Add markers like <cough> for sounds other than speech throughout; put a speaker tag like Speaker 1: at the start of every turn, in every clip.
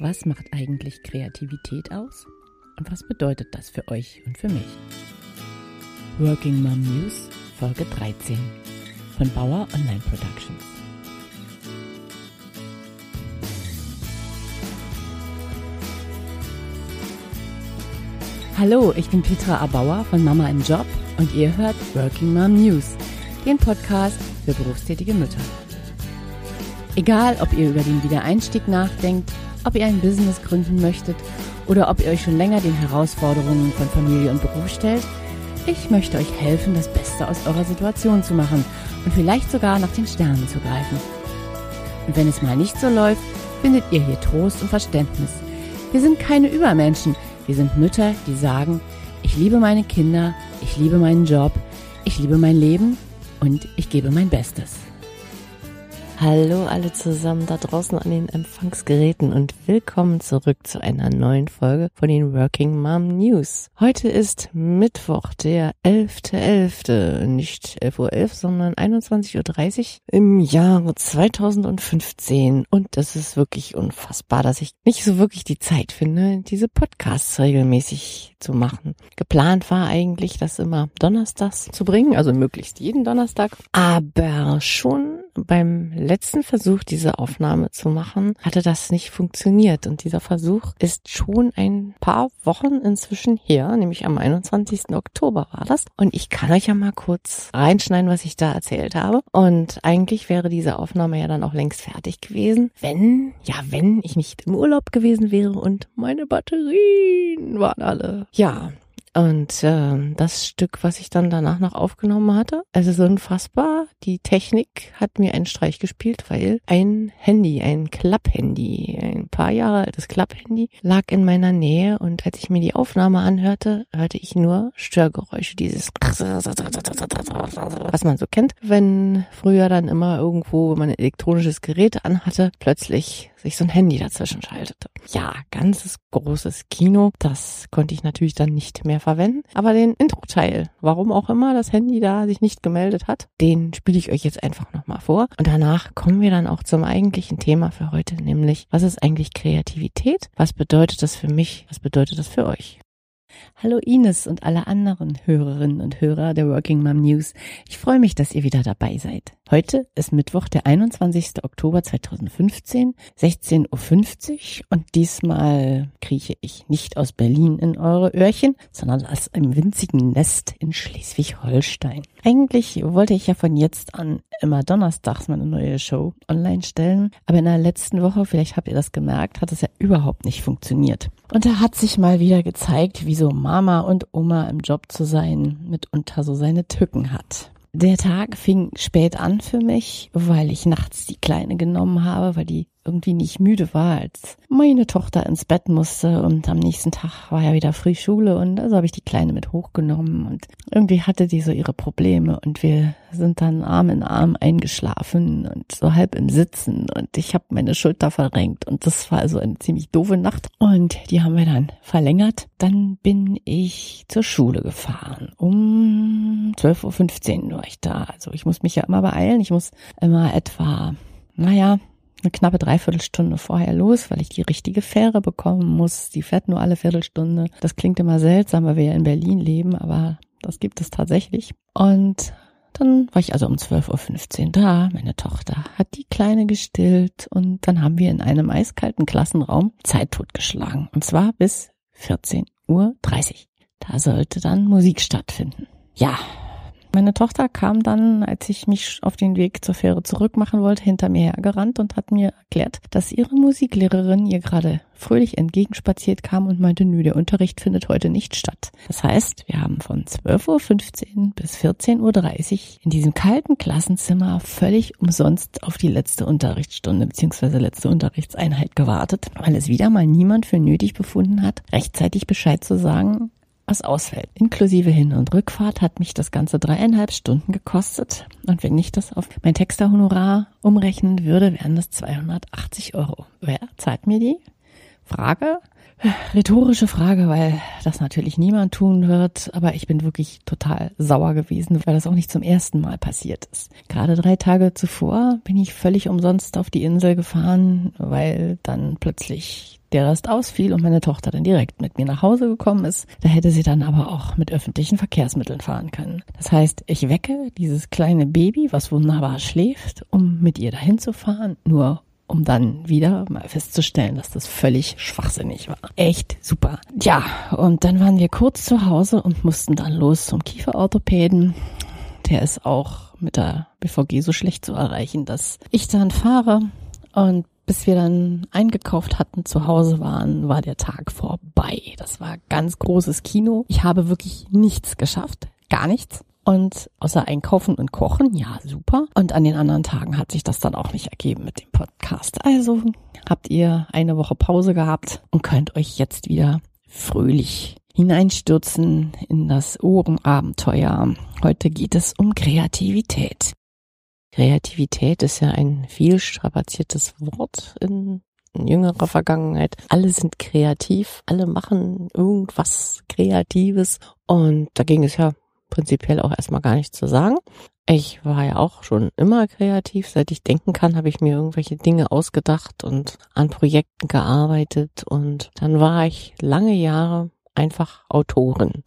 Speaker 1: Was macht eigentlich Kreativität aus? Und was bedeutet das für euch und für mich? Working Mom News, Folge 13 von Bauer Online Productions. Hallo, ich bin Petra Abauer von Mama im Job und ihr hört Working Mom News, den Podcast für berufstätige Mütter. Egal, ob ihr über den Wiedereinstieg nachdenkt, ob ihr ein Business gründen möchtet oder ob ihr euch schon länger den Herausforderungen von Familie und Beruf stellt, ich möchte euch helfen, das Beste aus eurer Situation zu machen und vielleicht sogar nach den Sternen zu greifen. Und wenn es mal nicht so läuft, findet ihr hier Trost und Verständnis. Wir sind keine Übermenschen, wir sind Mütter, die sagen, ich liebe meine Kinder, ich liebe meinen Job, ich liebe mein Leben und ich gebe mein Bestes.
Speaker 2: Hallo alle zusammen da draußen an den Empfangsgeräten und willkommen zurück zu einer neuen Folge von den Working Mom News. Heute ist Mittwoch, der 11.11., .11., nicht 11.11 Uhr, .11, sondern 21.30 Uhr im Jahre 2015 und es ist wirklich unfassbar, dass ich nicht so wirklich die Zeit finde, diese Podcasts regelmäßig zu machen. Geplant war eigentlich, das immer donnerstags zu bringen, also möglichst jeden Donnerstag, aber schon beim letzten Versuch, diese Aufnahme zu machen, hatte das nicht funktioniert. Und dieser Versuch ist schon ein paar Wochen inzwischen her, nämlich am 21. Oktober war das. Und ich kann euch ja mal kurz reinschneiden, was ich da erzählt habe. Und eigentlich wäre diese Aufnahme ja dann auch längst fertig gewesen, wenn, ja, wenn ich nicht im Urlaub gewesen wäre und meine Batterien waren alle. Ja, und äh, das Stück, was ich dann danach noch aufgenommen hatte, es ist unfassbar. Die Technik hat mir einen Streich gespielt, weil ein Handy, ein Klapphandy, ein paar Jahre altes Klapphandy, lag in meiner Nähe und als ich mir die Aufnahme anhörte, hörte ich nur Störgeräusche, dieses was man so kennt, wenn früher dann immer irgendwo, wenn man ein elektronisches Gerät anhatte, plötzlich sich so ein Handy dazwischen schaltete. Ja, ganzes großes Kino, das konnte ich natürlich dann nicht mehr verwenden. Aber den Intro-Teil, warum auch immer das Handy da sich nicht gemeldet hat, den spiele ich euch jetzt einfach nochmal vor. Und danach kommen wir dann auch zum eigentlichen Thema für heute, nämlich, was ist eigentlich Kreativität? Was bedeutet das für mich? Was bedeutet das für euch?
Speaker 1: Hallo Ines und alle anderen Hörerinnen und Hörer der Working Mom News. Ich freue mich, dass ihr wieder dabei seid. Heute ist Mittwoch, der 21. Oktober 2015, 16.50 Uhr und diesmal krieche ich nicht aus Berlin in eure Öhrchen, sondern aus einem winzigen Nest in Schleswig-Holstein. Eigentlich wollte ich ja von jetzt an immer donnerstags meine neue Show online stellen, aber in der letzten Woche, vielleicht habt ihr das gemerkt, hat es ja überhaupt nicht funktioniert. Und da hat sich mal wieder gezeigt, wie so Mama und Oma im Job zu sein mitunter so seine Tücken hat. Der Tag fing spät an für mich, weil ich nachts die Kleine genommen habe, weil die irgendwie nicht müde war, als meine Tochter ins Bett musste und am nächsten Tag war ja wieder Frühschule und also habe ich die Kleine mit hochgenommen und irgendwie hatte die so ihre Probleme und wir sind dann Arm in Arm eingeschlafen und so halb im Sitzen und ich habe meine Schulter verrenkt und das war also eine ziemlich doofe Nacht und die haben wir dann verlängert. Dann bin ich zur Schule gefahren. Um 12.15 Uhr war ich da. Also ich muss mich ja immer beeilen. Ich muss immer etwa, naja, eine knappe Dreiviertelstunde vorher los, weil ich die richtige Fähre bekommen muss. Die fährt nur alle Viertelstunde. Das klingt immer seltsam, weil wir ja in Berlin leben, aber das gibt es tatsächlich. Und dann war ich also um 12.15 Uhr da. Meine Tochter hat die Kleine gestillt und dann haben wir in einem eiskalten Klassenraum Zeit totgeschlagen. Und zwar bis 14.30 Uhr. Da sollte dann Musik stattfinden. Ja, meine Tochter kam dann, als ich mich auf den Weg zur Fähre zurück machen wollte, hinter mir hergerannt und hat mir erklärt, dass ihre Musiklehrerin ihr gerade fröhlich entgegenspaziert kam und meinte, nö, der Unterricht findet heute nicht statt. Das heißt, wir haben von 12.15 Uhr bis 14.30 Uhr in diesem kalten Klassenzimmer völlig umsonst auf die letzte Unterrichtsstunde bzw. letzte Unterrichtseinheit gewartet, weil es wieder mal niemand für nötig befunden hat, rechtzeitig Bescheid zu sagen, was ausfällt. Inklusive Hin- und Rückfahrt hat mich das Ganze dreieinhalb Stunden gekostet. Und wenn ich das auf mein Texterhonorar umrechnen würde, wären das 280 Euro. Wer zahlt mir die? Frage. Rhetorische Frage, weil das natürlich niemand tun wird, aber ich bin wirklich total sauer gewesen, weil das auch nicht zum ersten Mal passiert ist. Gerade drei Tage zuvor bin ich völlig umsonst auf die Insel gefahren, weil dann plötzlich der Rest ausfiel und meine Tochter dann direkt mit mir nach Hause gekommen ist. Da hätte sie dann aber auch mit öffentlichen Verkehrsmitteln fahren können. Das heißt, ich wecke dieses kleine Baby, was wunderbar schläft, um mit ihr dahin zu fahren, nur um dann wieder mal festzustellen, dass das völlig schwachsinnig war. Echt super. Ja, und dann waren wir kurz zu Hause und mussten dann los zum Kieferorthopäden. Der ist auch mit der BVG so schlecht zu erreichen, dass ich dann fahre und bis wir dann eingekauft hatten, zu Hause waren, war der Tag vorbei. Das war ganz großes Kino. Ich habe wirklich nichts geschafft. Gar nichts. Und außer Einkaufen und Kochen, ja, super. Und an den anderen Tagen hat sich das dann auch nicht ergeben mit dem Podcast. Also habt ihr eine Woche Pause gehabt und könnt euch jetzt wieder fröhlich hineinstürzen in das Ohrenabenteuer. Heute geht es um Kreativität.
Speaker 2: Kreativität ist ja ein viel strapaziertes Wort in jüngerer Vergangenheit. Alle sind kreativ, alle machen irgendwas Kreatives und da ging es ja prinzipiell auch erstmal gar nichts zu sagen. Ich war ja auch schon immer kreativ. Seit ich denken kann, habe ich mir irgendwelche Dinge ausgedacht und an Projekten gearbeitet. Und dann war ich lange Jahre einfach Autorin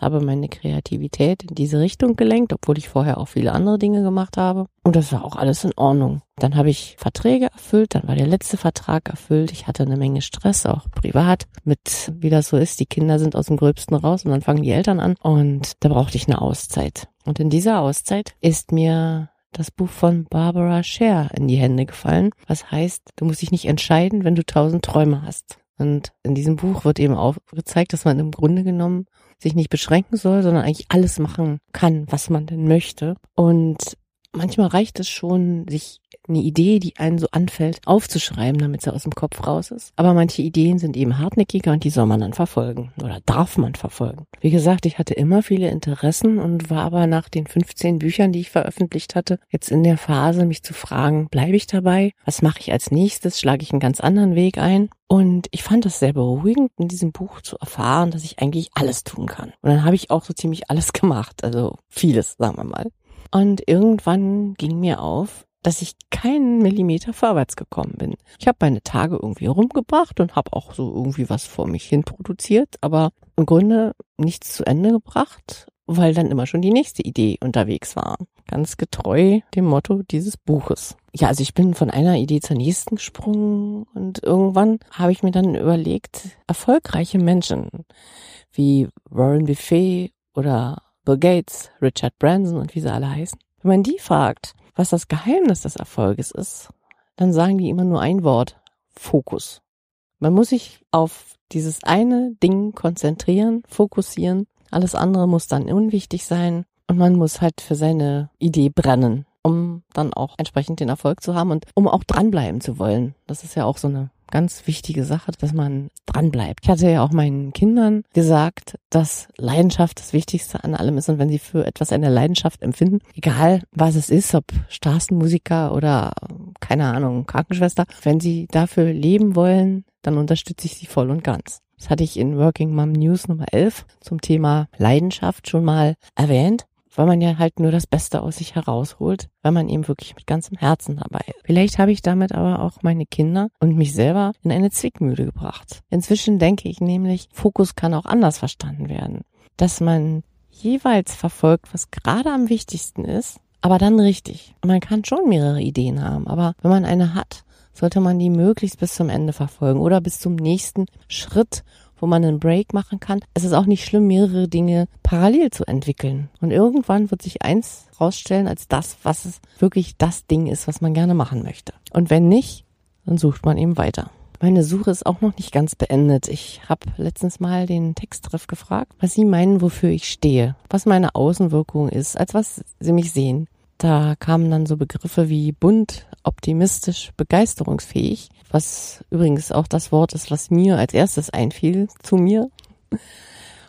Speaker 2: habe meine Kreativität in diese Richtung gelenkt, obwohl ich vorher auch viele andere Dinge gemacht habe. Und das war auch alles in Ordnung. Dann habe ich Verträge erfüllt, dann war der letzte Vertrag erfüllt. Ich hatte eine Menge Stress, auch privat, mit wie das so ist. Die Kinder sind aus dem Gröbsten raus und dann fangen die Eltern an. Und da brauchte ich eine Auszeit. Und in dieser Auszeit ist mir das Buch von Barbara Scher in die Hände gefallen. Was heißt, du musst dich nicht entscheiden, wenn du tausend Träume hast. Und in diesem Buch wird eben aufgezeigt, dass man im Grunde genommen sich nicht beschränken soll, sondern eigentlich alles machen kann, was man denn möchte. Und manchmal reicht es schon, sich eine Idee, die einen so anfällt, aufzuschreiben, damit sie aus dem Kopf raus ist. Aber manche Ideen sind eben hartnäckiger und die soll man dann verfolgen oder darf man verfolgen. Wie gesagt, ich hatte immer viele Interessen und war aber nach den 15 Büchern, die ich veröffentlicht hatte, jetzt in der Phase, mich zu fragen, bleibe ich dabei? Was mache ich als nächstes? Schlage ich einen ganz anderen Weg ein? Und ich fand das sehr beruhigend, in diesem Buch zu erfahren, dass ich eigentlich alles tun kann. Und dann habe ich auch so ziemlich alles <laughs> gemacht, also vieles, sagen wir mal. Und irgendwann ging mir auf, dass ich keinen Millimeter vorwärts gekommen bin. Ich habe meine Tage irgendwie rumgebracht und habe auch so irgendwie was vor mich hin produziert, aber im Grunde nichts zu Ende gebracht, weil dann immer schon die nächste Idee unterwegs war. Ganz getreu dem Motto dieses Buches. Ja, also ich bin von einer Idee zur nächsten gesprungen und irgendwann habe ich mir dann überlegt, erfolgreiche Menschen wie Warren Buffet oder Bill Gates, Richard Branson und wie sie alle heißen, wenn man die fragt, was das Geheimnis des Erfolges ist, dann sagen die immer nur ein Wort, Fokus. Man muss sich auf dieses eine Ding konzentrieren, fokussieren. Alles andere muss dann unwichtig sein und man muss halt für seine Idee brennen, um dann auch entsprechend den Erfolg zu haben und um auch dranbleiben zu wollen. Das ist ja auch so eine ganz wichtige Sache, dass man dran bleibt. Ich hatte ja auch meinen Kindern gesagt, dass Leidenschaft das Wichtigste an allem ist und wenn sie für etwas eine Leidenschaft empfinden, egal was es ist, ob Straßenmusiker oder keine Ahnung, Krankenschwester, wenn sie dafür leben wollen, dann unterstütze ich sie voll und ganz. Das hatte ich in Working Mom News Nummer 11 zum Thema Leidenschaft schon mal erwähnt weil man ja halt nur das Beste aus sich herausholt, weil man eben wirklich mit ganzem Herzen dabei ist. Vielleicht habe ich damit aber auch meine Kinder und mich selber in eine Zwickmühle gebracht. Inzwischen denke ich nämlich, Fokus kann auch anders verstanden werden. Dass man jeweils verfolgt, was gerade am wichtigsten ist, aber dann richtig. Man kann schon mehrere Ideen haben, aber wenn man eine hat, sollte man die möglichst bis zum Ende verfolgen oder bis zum nächsten Schritt wo man einen Break machen kann. Es ist auch nicht schlimm, mehrere Dinge parallel zu entwickeln. Und irgendwann wird sich eins rausstellen als das, was es wirklich das Ding ist, was man gerne machen möchte. Und wenn nicht, dann sucht man eben weiter. Meine Suche ist auch noch nicht ganz beendet. Ich habe letztens mal den Texttreff gefragt, was Sie meinen, wofür ich stehe, was meine Außenwirkung ist, als was Sie mich sehen. Da kamen dann so Begriffe wie bunt, optimistisch, begeisterungsfähig, was übrigens auch das Wort ist, was mir als erstes einfiel zu mir.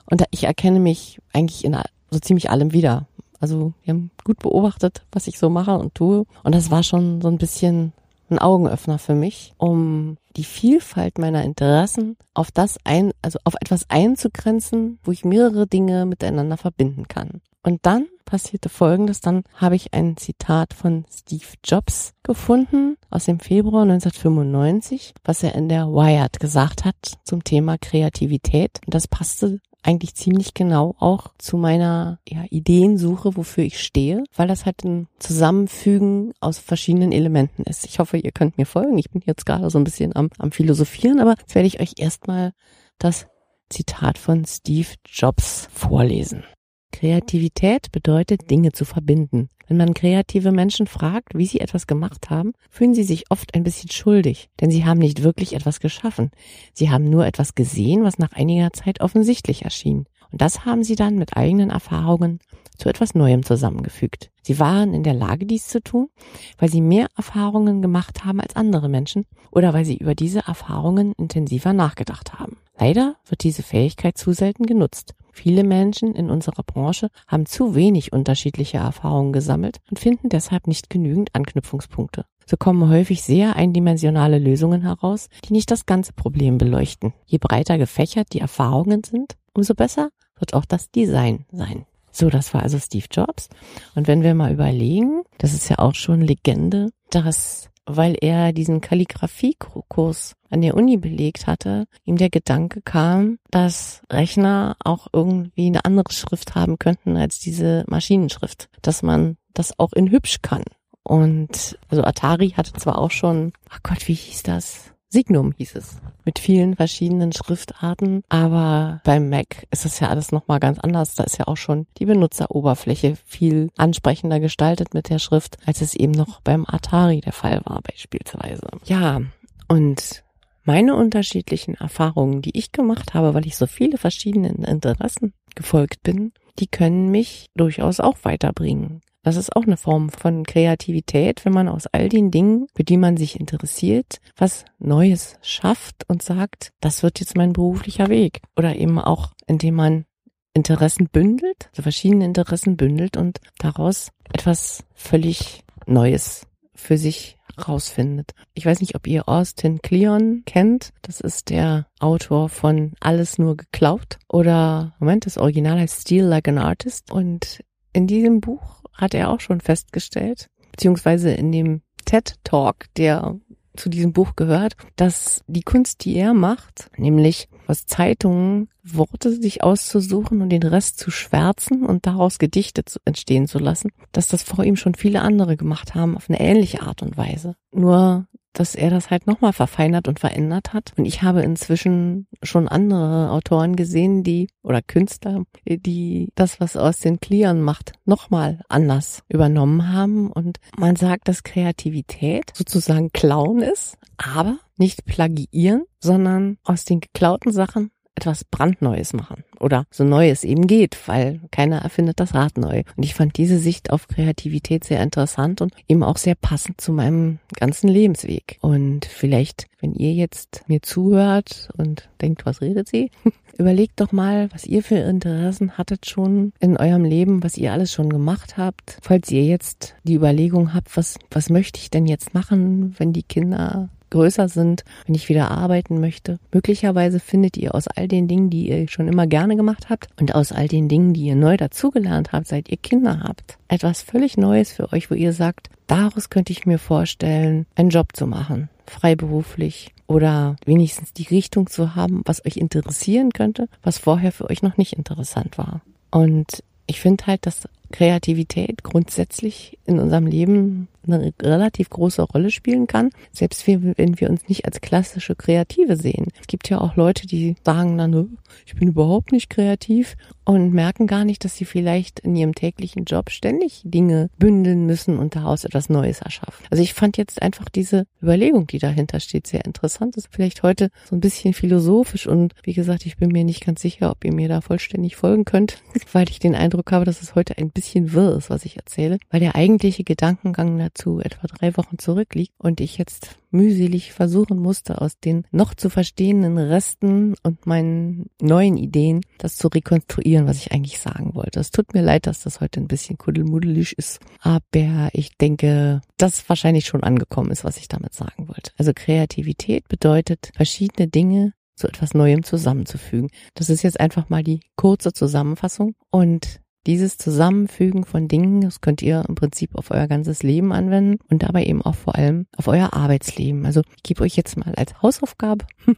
Speaker 2: Und ich erkenne mich eigentlich in so ziemlich allem wieder. Also wir haben gut beobachtet, was ich so mache und tue. Und das war schon so ein bisschen ein Augenöffner für mich, um die Vielfalt meiner Interessen auf das ein, also auf etwas einzugrenzen, wo ich mehrere Dinge miteinander verbinden kann. Und dann passierte Folgendes, dann habe ich ein Zitat von Steve Jobs gefunden aus dem Februar 1995, was er in der Wired gesagt hat zum Thema Kreativität. Und das passte eigentlich ziemlich genau auch zu meiner ja, Ideensuche, wofür ich stehe, weil das halt ein Zusammenfügen aus verschiedenen Elementen ist. Ich hoffe, ihr könnt mir folgen. Ich bin jetzt gerade so ein bisschen am, am Philosophieren, aber jetzt werde ich euch erstmal das Zitat von Steve Jobs vorlesen. Kreativität bedeutet, Dinge zu verbinden. Wenn man kreative Menschen fragt, wie sie etwas gemacht haben, fühlen sie sich oft ein bisschen schuldig, denn sie haben nicht wirklich etwas geschaffen. Sie haben nur etwas gesehen, was nach einiger Zeit offensichtlich erschien. Und das haben sie dann mit eigenen Erfahrungen zu etwas Neuem zusammengefügt. Sie waren in der Lage, dies zu tun, weil sie mehr Erfahrungen gemacht haben als andere Menschen oder weil sie über diese Erfahrungen intensiver nachgedacht haben. Leider wird diese Fähigkeit zu selten genutzt. Viele Menschen in unserer Branche haben zu wenig unterschiedliche Erfahrungen gesammelt und finden deshalb nicht genügend Anknüpfungspunkte. So kommen häufig sehr eindimensionale Lösungen heraus, die nicht das ganze Problem beleuchten. Je breiter gefächert die Erfahrungen sind, umso besser wird auch das Design sein. So, das war also Steve Jobs. Und wenn wir mal überlegen, das ist ja auch schon Legende, dass weil er diesen Kalligrafiekurs an der Uni belegt hatte, ihm der Gedanke kam, dass Rechner auch irgendwie eine andere Schrift haben könnten als diese Maschinenschrift, dass man das auch in hübsch kann. Und also Atari hatte zwar auch schon, ach Gott, wie hieß das? Signum hieß es. Mit vielen verschiedenen Schriftarten. Aber beim Mac ist das ja alles nochmal ganz anders. Da ist ja auch schon die Benutzeroberfläche viel ansprechender gestaltet mit der Schrift, als es eben noch beim Atari der Fall war beispielsweise. Ja, und meine unterschiedlichen Erfahrungen, die ich gemacht habe, weil ich so viele verschiedene Interessen gefolgt bin, die können mich durchaus auch weiterbringen. Das ist auch eine Form von Kreativität, wenn man aus all den Dingen, für die man sich interessiert, was Neues schafft und sagt, das wird jetzt mein beruflicher Weg. Oder eben auch, indem man Interessen bündelt, also verschiedene Interessen bündelt und daraus etwas völlig Neues für sich rausfindet. Ich weiß nicht, ob ihr Austin Kleon kennt. Das ist der Autor von Alles nur geklaut. Oder, Moment, das Original heißt Steal Like an Artist. Und in diesem Buch hat er auch schon festgestellt, beziehungsweise in dem TED Talk, der zu diesem Buch gehört, dass die Kunst, die er macht, nämlich aus Zeitungen Worte sich auszusuchen und den Rest zu schwärzen und daraus Gedichte entstehen zu lassen, dass das vor ihm schon viele andere gemacht haben auf eine ähnliche Art und Weise. Nur dass er das halt nochmal verfeinert und verändert hat. Und ich habe inzwischen schon andere Autoren gesehen, die, oder Künstler, die das, was aus den Cleon macht, nochmal anders übernommen haben. Und man sagt, dass Kreativität sozusagen klauen ist, aber nicht plagiieren, sondern aus den geklauten Sachen etwas brandneues machen oder so neu es eben geht, weil keiner erfindet das Rad neu. Und ich fand diese Sicht auf Kreativität sehr interessant und eben auch sehr passend zu meinem ganzen Lebensweg. Und vielleicht, wenn ihr jetzt mir zuhört und denkt, was redet sie? <laughs> Überlegt doch mal, was ihr für Interessen hattet schon in eurem Leben, was ihr alles schon gemacht habt. Falls ihr jetzt die Überlegung habt, was, was möchte ich denn jetzt machen, wenn die Kinder größer sind, wenn ich wieder arbeiten möchte. Möglicherweise findet ihr aus all den Dingen, die ihr schon immer gerne gemacht habt und aus all den Dingen, die ihr neu dazugelernt habt, seit ihr Kinder habt, etwas völlig Neues für euch, wo ihr sagt, daraus könnte ich mir vorstellen, einen Job zu machen, freiberuflich oder wenigstens die Richtung zu haben, was euch interessieren könnte, was vorher für euch noch nicht interessant war. Und ich finde halt, dass Kreativität grundsätzlich in unserem Leben eine relativ große Rolle spielen kann, selbst wenn wir uns nicht als klassische Kreative sehen. Es gibt ja auch Leute, die sagen dann, ich bin überhaupt nicht kreativ und merken gar nicht, dass sie vielleicht in ihrem täglichen Job ständig Dinge bündeln müssen und daraus etwas Neues erschaffen. Also ich fand jetzt einfach diese Überlegung, die dahinter steht, sehr interessant. Das ist vielleicht heute so ein bisschen philosophisch und wie gesagt, ich bin mir nicht ganz sicher, ob ihr mir da vollständig folgen könnt, <laughs> weil ich den Eindruck habe, dass es heute ein bisschen wirr ist, was ich erzähle, weil der eigentliche Gedankengang nahezu etwa drei Wochen zurückliegt und ich jetzt mühselig versuchen musste, aus den noch zu verstehenden Resten und meinen neuen Ideen das zu rekonstruieren, was ich eigentlich sagen wollte. Es tut mir leid, dass das heute ein bisschen kuddelmuddelig ist, aber ich denke, dass wahrscheinlich schon angekommen ist, was ich damit sagen wollte. Also Kreativität bedeutet, verschiedene Dinge zu etwas Neuem zusammenzufügen. Das ist jetzt einfach mal die kurze Zusammenfassung und dieses Zusammenfügen von Dingen, das könnt ihr im Prinzip auf euer ganzes Leben anwenden und dabei eben auch vor allem auf euer Arbeitsleben. Also ich gebe euch jetzt mal als Hausaufgabe, <laughs>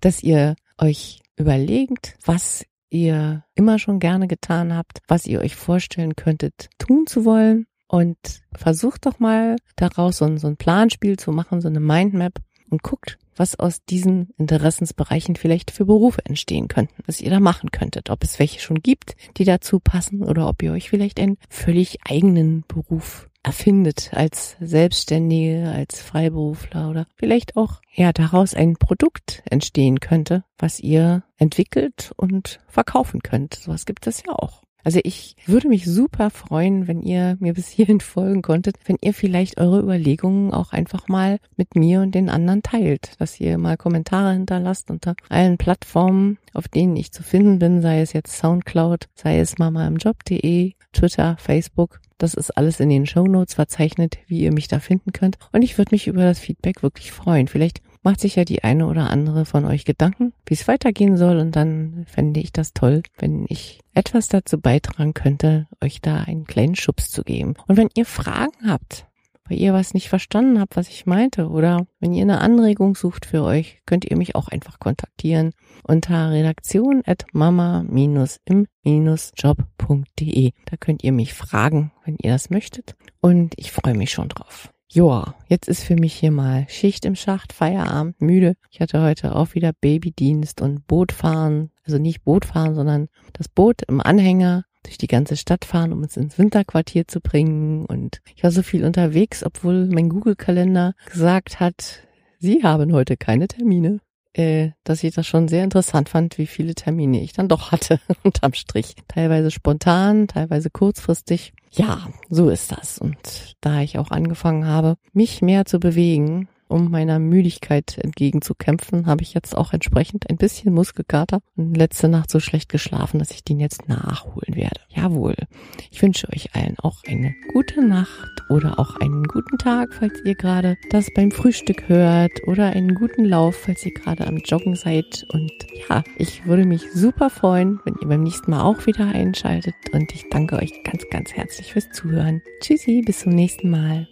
Speaker 2: dass ihr euch überlegt, was ihr immer schon gerne getan habt, was ihr euch vorstellen könntet tun zu wollen und versucht doch mal daraus so ein, so ein Planspiel zu machen, so eine Mindmap und guckt, was aus diesen Interessensbereichen vielleicht für Berufe entstehen könnten, was ihr da machen könntet, ob es welche schon gibt, die dazu passen oder ob ihr euch vielleicht einen völlig eigenen Beruf erfindet als Selbstständige, als Freiberufler oder vielleicht auch ja daraus ein Produkt entstehen könnte, was ihr entwickelt und verkaufen könnt. Sowas gibt es ja auch. Also ich würde mich super freuen, wenn ihr mir bis hierhin <laughs> folgen konntet, wenn ihr vielleicht eure Überlegungen auch einfach mal mit mir und den anderen teilt, dass ihr mal Kommentare hinterlasst unter allen Plattformen, auf denen ich zu finden bin, sei es jetzt Soundcloud, sei es mamaimjob.de, Twitter, Facebook. Das ist alles in den Show Notes verzeichnet, wie ihr mich da finden könnt. Und ich würde mich über das Feedback wirklich freuen. Vielleicht macht sich ja die eine oder andere von euch Gedanken, wie es weitergehen soll. Und dann fände ich das toll, wenn ich etwas dazu beitragen könnte, euch da einen kleinen Schubs zu geben. Und wenn ihr Fragen habt, weil ihr was nicht verstanden habt, was ich meinte, oder wenn ihr eine Anregung sucht für euch, könnt ihr mich auch einfach kontaktieren unter redaktion at mama-im-job.de. Da könnt ihr mich fragen, wenn ihr das möchtet. Und ich freue mich schon drauf. Joa, jetzt ist für mich hier mal Schicht im Schacht, Feierabend, müde. Ich hatte heute auch wieder Babydienst und Bootfahren. Also nicht Bootfahren, sondern das Boot im Anhänger durch die ganze Stadt fahren, um es ins Winterquartier zu bringen. Und ich war so viel unterwegs, obwohl mein Google-Kalender gesagt hat, Sie haben heute keine Termine. Äh, dass ich das schon sehr interessant fand, wie viele Termine ich dann doch hatte <laughs> unterm Strich. Teilweise spontan, teilweise kurzfristig. Ja, so ist das. Und da ich auch angefangen habe, mich mehr zu bewegen, um meiner Müdigkeit entgegenzukämpfen, habe ich jetzt auch entsprechend ein bisschen Muskelkater und letzte Nacht so schlecht geschlafen, dass ich den jetzt nachholen werde. Jawohl. Ich wünsche euch allen auch eine gute Nacht oder auch einen guten Tag, falls ihr gerade das beim Frühstück hört oder einen guten Lauf, falls ihr gerade am Joggen seid. Und ja, ich würde mich super freuen, wenn ihr beim nächsten Mal auch wieder einschaltet und ich danke euch ganz, ganz herzlich fürs Zuhören. Tschüssi, bis zum nächsten Mal.